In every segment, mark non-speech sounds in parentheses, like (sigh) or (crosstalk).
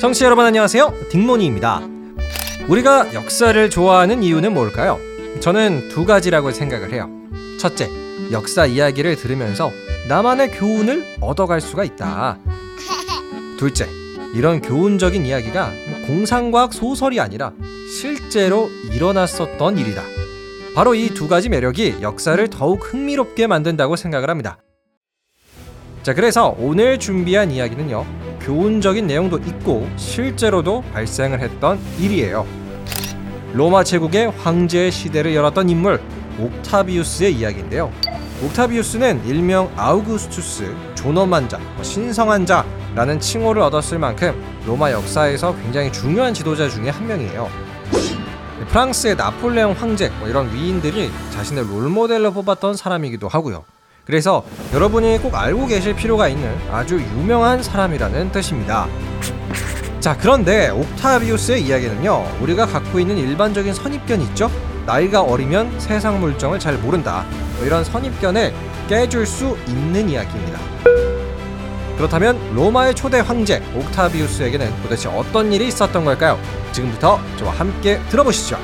청취자 여러분 안녕하세요. 딩모니입니다. 우리가 역사를 좋아하는 이유는 뭘까요? 저는 두 가지라고 생각을 해요. 첫째, 역사 이야기를 들으면서 나만의 교훈을 얻어갈 수가 있다. 둘째, 이런 교훈적인 이야기가 뭐 공상과학 소설이 아니라 실제로 일어났었던 일이다. 바로 이 두 가지 매력이 역사를 더욱 흥미롭게 만든다고 생각을 합니다. 자, 그래서 오늘 준비한 이야기는요. 교훈적인 내용도 있고 실제로도 발생을 했던 일이에요. 로마 제국의 황제의 시대를 열었던 인물 옥타비우스의 이야기인데요. 옥타비우스는 일명 아우구스투스, 존엄한 자, 뭐 신성한 자라는 칭호를 얻었을 만큼 로마 역사에서 굉장히 중요한 지도자 중에 한 명이에요. 프랑스의 나폴레옹 황제 뭐 이런 위인들이 자신의 롤모델로 뽑았던 사람이기도 하고요. 그래서 여러분이 꼭 알고 계실 필요가 있는 아주 유명한 사람이라는 뜻입니다. 자, 그런데 옥타비우스의 이야기는요, 우리가 갖고 있는 일반적인 선입견 있죠? 나이가 어리면 세상 물정을 잘 모른다. 뭐 이런 선입견을 깨줄 수 있는 이야기입니다. 그렇다면 로마의 초대 황제 옥타비우스에게는 도대체 어떤 일이 있었던 걸까요? 지금부터 저와 함께 들어보시죠.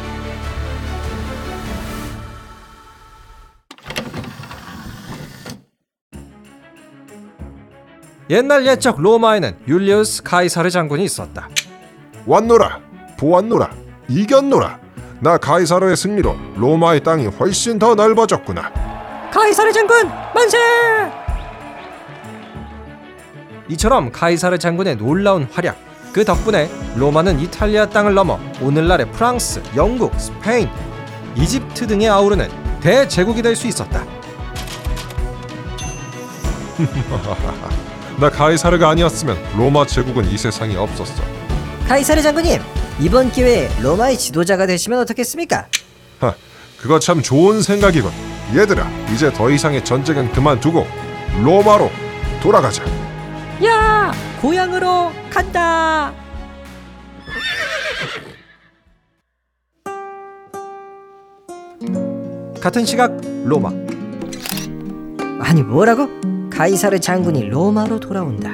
옛날 옛적 로마에는 율리우스 카이사르 장군이 있었다. 왔노라 보았노라 이겼노라 나 가이사르의 승리로 로마의 땅이 훨씬 더 넓어졌구나 카이사르 장군 만세! 이처럼 카이사르 장군의 놀라운 활약 그 덕분에 로마는 이탈리아 땅을 넘어 오늘날의 프랑스, 영국, 스페인, 이집트 등에 아우르는 대제국이 될 수 있었다. (laughs) 나 가이사르가 아니었으면 로마 제국은 이 세상에 없었어 카이사르 장군님 이번 기회에 로마의 지도자가 되시면 어떻겠습니까? 하, 그거 참 좋은 생각이군 얘들아 이제 더 이상의 전쟁은 그만두고 로마로 돌아가자 야 고향으로 간다. 같은 시각 로마 아니 뭐라고? 카이사르 장군이 로마로 돌아온다.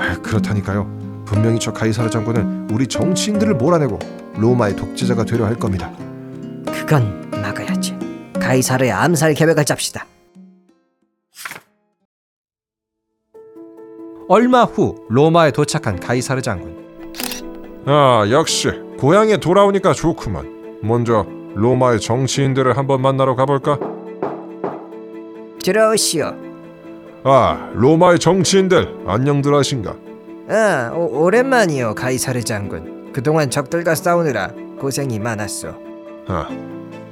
아, 그렇다니까요 분명히 저 가이사르 장군은 우리 정치인들을 몰아내고 로마의 독재자가 되려 할 겁니다 그건 막아야지. 카이사르의 암살 계획을 짭시다. 얼마 후 로마에 도착한 카이사르 장군 아 역시 고향에 돌아오니까 좋구만 먼저 로마의 정치인들을 한번 만나러 가볼까? 들어오시오. 아 로마의 정치인들 안녕들 하신가? 아 오, 오랜만이요 카이사르 장군. 그동안 적들과 싸우느라 고생이 많았소. 아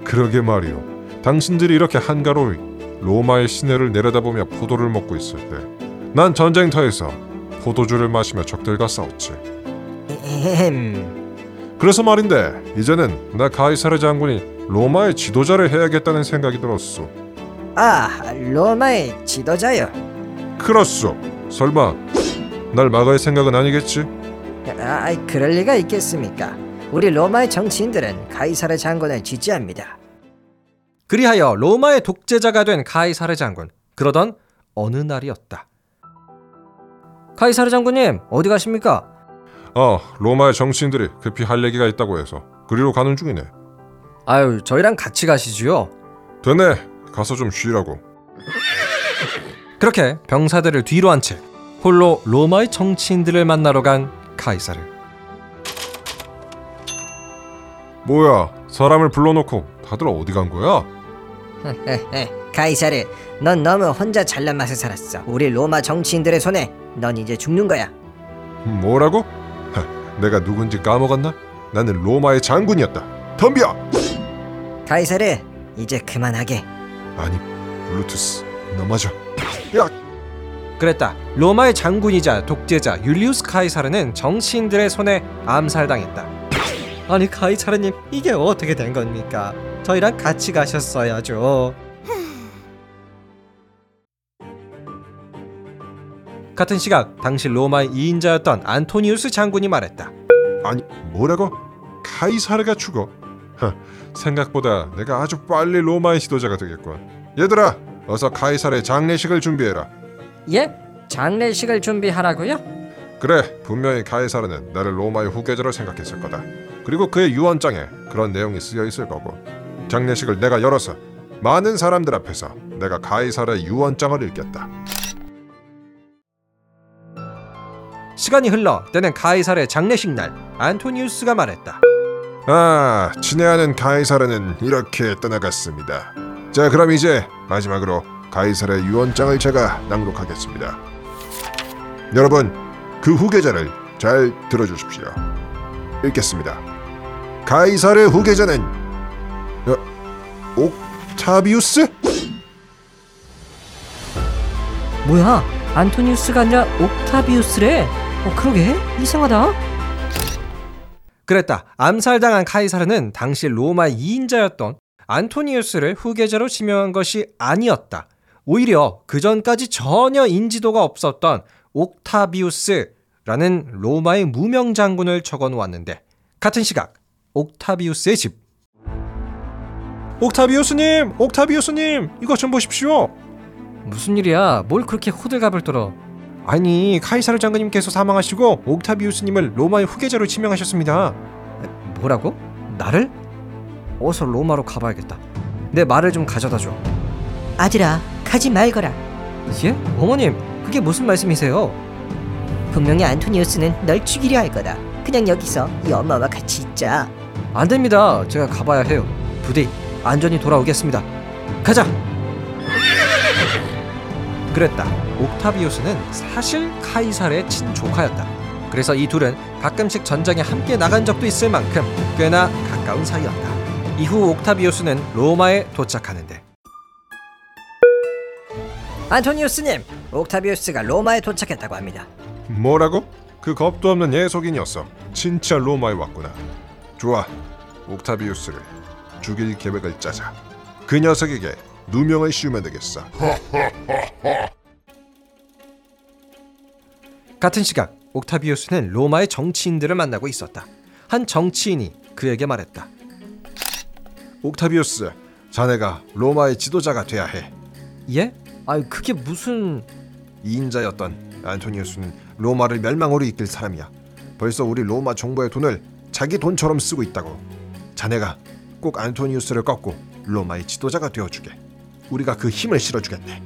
그러게 말이오 당신들이 이렇게 한가로이 로마의 시내를 내려다보며 포도를 먹고 있을 때 난 전쟁터에서 포도주를 마시며 적들과 싸웠지 에헴. 그래서 말인데 이제는 나 가이사르 장군이 로마의 지도자를 해야겠다는 생각이 들었소 아 로마의 지도자요. 그렇소 설마 날 막을 생각은 아니겠지? 아 아이, 그럴 리가 있겠습니까? 우리 로마의 정치인들은 카이사르 장군을 지지합니다. 그리하여 로마의 독재자가 된 카이사르 장군 그러던 어느 날이었다. 카이사르 장군님 어디 가십니까? 어 로마의 정치인들이 급히 할 얘기가 있다고 해서 그리로 가는 중이네 아유 저희랑 같이 가시지요. 되네 가서 좀 쉬라고 그렇게 병사들을 뒤로 한 채 홀로 로마의 정치인들을 만나러 간 카이사르. 뭐야 사람을 불러놓고 다들 어디 간 거야? 카이사르, 넌 너무 혼자 잘난 맛에 살았어. 우리 로마 정치인들의 손에 넌 이제 죽는 거야. 뭐라고? 하, 내가 누군지 까먹었나? 나는 로마의 장군이었다 덤벼! 카이사르, 이제 그만하게. 아니 블루투스 넘어져 야 그랬다. 로마의 장군이자 독재자 율리우스 카이사르는 정치인들의 손에 암살당했다. 아니 카이사르님 이게 어떻게 된 겁니까? 저희랑 같이 가셨어야죠. 같은 시각 당시 로마의 2인자였던 안토니우스 장군이 말했다. 아니 뭐라고? 카이사르가 죽어? 하, 생각보다 내가 아주 빨리 로마의 지도자가 되겠군 얘들아 어서 카이사르의 장례식을 준비해라 예? 장례식을 준비하라고요? 그래 분명히 가이사르는 나를 로마의 후계자로 생각했을 거다. 그리고 그의 유언장에 그런 내용이 쓰여 있을 거고 장례식을 내가 열어서 많은 사람들 앞에서 내가 가이사르의 유언장을 읽겠다. 시간이 흘러 때는 가이사르의 장례식 날 안토니우스가 말했다. 아, 친애하는 가이사르는 이렇게 떠나갔습니다. 자, 그럼 이제 마지막으로 가이사르의 유언장을 제가 낭독하겠습니다. 여러분, 그 후계자를 잘 들어주십시오. 읽겠습니다. 가이사르의 후계자는 어, 옥타비우스? 뭐야? 안토니우스가 아니라 옥타비우스래. 어, 그러게 이상하다. 그랬다. 암살당한 카이사르는 당시 로마의 2인자였던 안토니우스를 후계자로 지명한 것이 아니었다. 오히려 그 전까지 전혀 인지도가 없었던 옥타비우스라는 로마의 무명 장군을 적어 놓았는데 같은 시각 옥타비우스의 집. 옥타비우스님, 옥타비우스님, 이것 좀 보십시오. 무슨 일이야? 뭘 그렇게 호들갑을 떨어? 아니 카이사르 장군님께서 사망하시고 옥타비우스님을 로마의 후계자로 지명하셨습니다. 뭐라고? 나를? 어서 로마로 가봐야겠다. 내 말을 좀 가져다 줘. 아들아, 가지 말거라. 예? 어머님, 그게 무슨 말씀이세요? 분명히 안토니우스는 널 죽이려 할 거다. 그냥 여기서 이 엄마와 같이 있자. 안 됩니다. 제가 가봐야 해요. 부디 안전히 돌아오겠습니다. 가자. 그랬다. 옥타비우스는 사실 카이사르의 친조카였다. 그래서 이 둘은 가끔씩 전장에 함께 나간 적도 있을 만큼 꽤나 가까운 사이였다. 이후 옥타비우스는 로마에 도착하는데 안토니우스님, 옥타비우스가 로마에 도착했다고 합니다. 뭐라고? 그 겁도 없는 예속인 녀석 진짜 로마에 왔구나. 좋아, 옥타비우스를 죽일 계획을 짜자. 그 녀석에게 누명을 씌우면 되겠어. 같은 시각 옥타비우스는 로마의 정치인들을 만나고 있었다. 한 정치인이 그에게 말했다. 옥타비우스, 자네가 로마의 지도자가 돼야 해. 예? 아유 그게 무슨 2인자였던 안토니우스는 로마를 멸망으로 이끌 사람이야. 벌써 우리 로마 정부의 돈을 자기 돈처럼 쓰고 있다고. 자네가 꼭 안토니우스를 꺾고 로마의 지도자가 되어주게. 우리가 그 힘을 실어주겠네.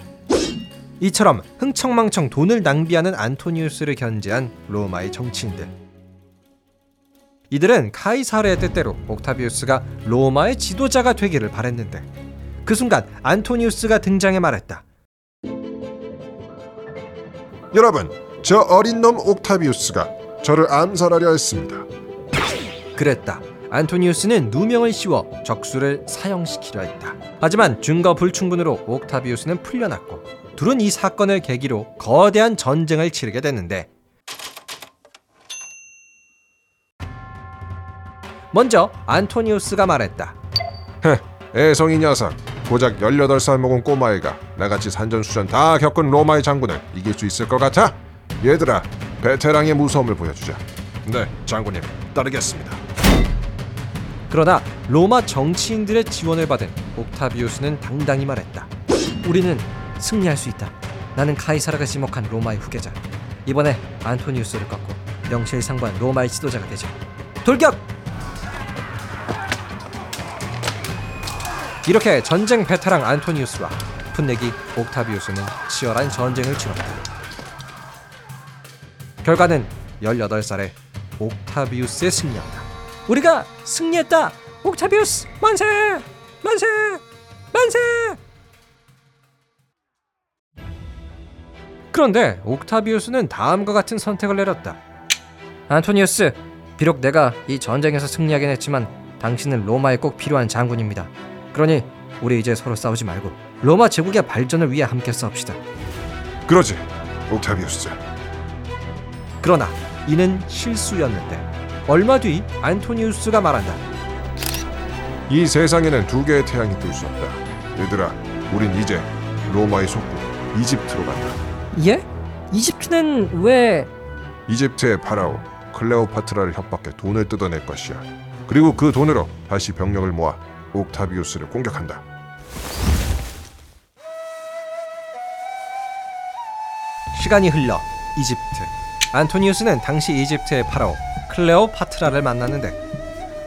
이처럼 흥청망청 돈을 낭비하는 안토니우스를 견제한 로마의 정치인들. 이들은 카이사르의 뜻대로 옥타비우스가 로마의 지도자가 되기를 바랬는데 그 순간 안토니우스가 등장해 말했다. 여러분, 저 어린 놈 옥타비우스가 저를 암살하려 했습니다. 그랬다. 안토니우스는 누명을 씌워 적수를 사형시키려 했다. 하지만 증거 불충분으로 옥타비우스는 풀려났고 둘은 이 사건을 계기로 거대한 전쟁을 치르게 됐는데 먼저 안토니우스가 말했다. 헤, 애송이 녀석. 고작 18살 먹은 꼬마애가 나같이 산전수전 다 겪은 로마의 장군을 이길 수 있을 것 같아? 얘들아, 베테랑의 무서움을 보여주자. 네, 장군님, 따르겠습니다. 그러나 로마 정치인들의 지원을 받은 옥타비우스는 당당히 말했다. 우리는 승리할 수 있다. 나는 카이사르가 지목한 로마의 후계자. 이번에 안토니우스를 꺾고 명실상부한 로마의 지도자가 되지. 돌격! 이렇게 전쟁 베테랑 안토니우스와 풋내기 옥타비우스는 치열한 전쟁을 치렀다. 결과는 18살의 옥타비우스의 승리였다. 우리가 승리했다! 옥타비우스 만세! 만세! 만세! 그런데 옥타비우스는 다음과 같은 선택을 내렸다. 안토니우스, 비록 내가 이 전쟁에서 승리하긴 했지만 당신은 로마에 꼭 필요한 장군입니다. 그러니 우리 이제 서로 싸우지 말고 로마 제국의 발전을 위해 함께 싸웁시다. 그러지, 옥타비우스. 그러나 이는 실수였는데 얼마 뒤 안토니우스가 말한다. 이 세상에는 두 개의 태양이 뜰 수 없다. 얘들아, 우린 이제 로마의 속국 이집트로 간다. 예? 이집트는 왜 이집트의 파라오 클레오파트라를 협박해 돈을 뜯어낼 것이야. 그리고 그 돈으로 다시 병력을 모아 옥타비우스를 공격한다. 시간이 흘러 이집트 안토니우스는 당시 이집트의 파라오 클레오파트라를 만났는데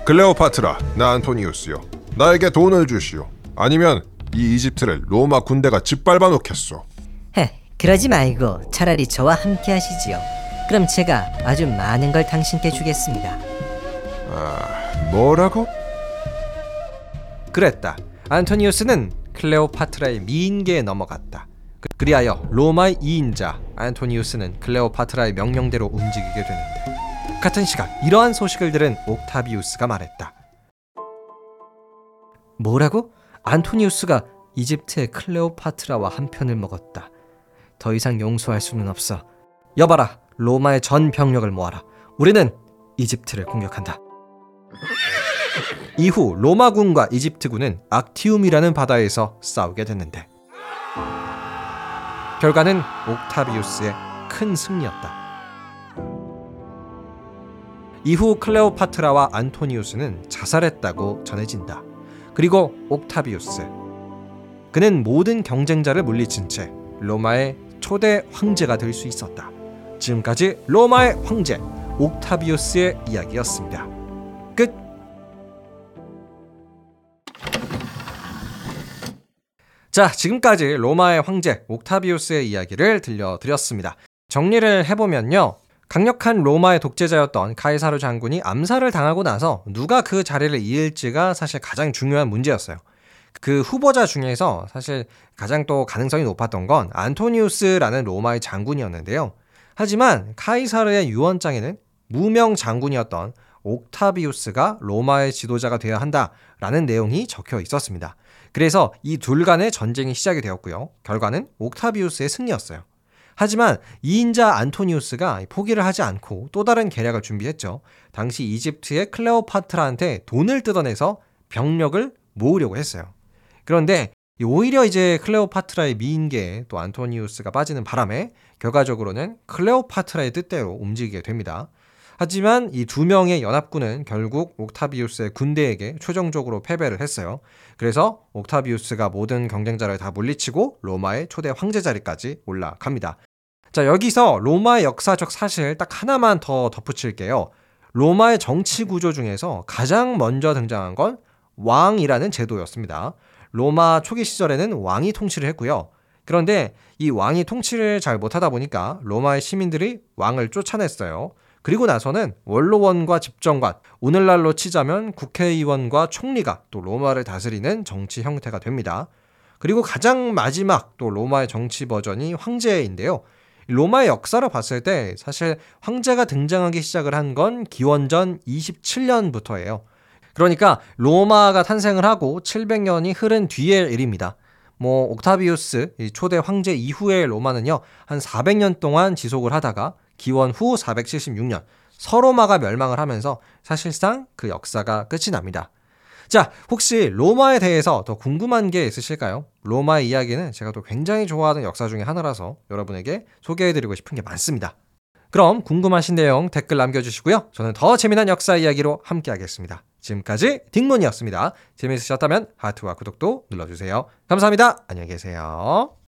클레오파트라, 나 안토니우스요. 나에게 돈을 주시오. 아니면 이 이집트를 로마 군대가 짓밟아 놓겠소. 헤, 그러지 말고 차라리 저와 함께 하시지요. 그럼 제가 아주 많은 걸 당신께 주겠습니다. 뭐라고? 그랬다. 안토니우스는 클레오파트라의 미인계에 넘어갔다. 그- 그리하여 로마의 2인자 안토니우스는 클레오파트라의 명령대로 움직이게 되는데 같은 시각 이러한 소식을 들은 옥타비우스가 말했다. 뭐라고? 안토니우스가 이집트의 클레오파트라와 한 편을 먹었다. 더 이상 용서할 수는 없어. 여봐라, 로마의 전 병력을 모아라. 우리는 이집트를 공격한다. 이후 로마군과 이집트군은 악티움이라는 바다에서 싸우게 됐는데 결과는 옥타비우스의 큰 승리였다. 이후 클레오파트라와 안토니우스는 자살했다고 전해진다. 그리고 옥타비우스 그는 모든 경쟁자를 물리친 채 로마의 초대 황제가 될 수 있었다. 지금까지 로마의 황제 옥타비우스의 이야기였습니다. 끝. 자, 지금까지 로마의 황제 옥타비우스의 이야기를 들려드렸습니다. 정리를 해보면요. 강력한 로마의 독재자였던 카이사르 장군이 암살을 당하고 나서 누가 그 자리를 이을지가 사실 가장 중요한 문제였어요. 그 후보자 중에서 사실 가장 또 가능성이 높았던 건 안토니우스라는 로마의 장군이었는데요. 하지만 카이사르의 유언장에는 무명 장군이었던 옥타비우스가 로마의 지도자가 되어야 한다라는 내용이 적혀 있었습니다. 그래서 이 둘 간의 전쟁이 시작이 되었고요. 결과는 옥타비우스의 승리였어요. 하지만 2인자 안토니우스가 포기를 하지 않고 또 다른 계략을 준비했죠. 당시 이집트의 클레오파트라한테 돈을 뜯어내서 병력을 모으려고 했어요. 그런데 오히려 이제 클레오파트라의 미인계에 또 안토니우스가 빠지는 바람에 결과적으로는 클레오파트라의 뜻대로 움직이게 됩니다. 하지만 이 두 명의 연합군은 결국 옥타비우스의 군대에게 최종적으로 패배를 했어요. 그래서 옥타비우스가 모든 경쟁자를 다 물리치고 로마의 초대 황제 자리까지 올라갑니다. 자, 여기서 로마의 역사적 사실 딱 하나만 더 덧붙일게요. 로마의 정치 구조 중에서 가장 먼저 등장한 건 왕이라는 제도였습니다. 로마 초기 시절에는 왕이 통치를 했고요. 그런데 이 왕이 통치를 잘 못하다 보니까 로마의 시민들이 왕을 쫓아냈어요. 그리고 나서는 원로원과 집정관, 오늘날로 치자면 국회의원과 총리가 또 로마를 다스리는 정치 형태가 됩니다. 그리고 가장 마지막 또 로마의 정치 버전이 황제인데요. 로마의 역사를 봤을 때 사실 황제가 등장하기 시작을 한 건 기원전 27년부터예요. 그러니까 로마가 탄생을 하고 700년이 흐른 뒤의 일입니다. 뭐 옥타비우스 초대 황제 이후의 로마는요 한 400년 동안 지속을 하다가 기원 후 476년 서로마가 멸망을 하면서 사실상 그 역사가 끝이 납니다. 자, 혹시 로마에 대해서 더 궁금한 게 있으실까요? 로마의 이야기는 제가 또 굉장히 좋아하는 역사 중에 하나라서 여러분에게 소개해드리고 싶은 게 많습니다. 그럼 궁금하신 내용 댓글 남겨주시고요. 저는 더 재미난 역사 이야기로 함께하겠습니다. 지금까지 딩몬이었습니다. 재미있으셨다면 하트와 구독도 눌러주세요. 감사합니다. 안녕히 계세요.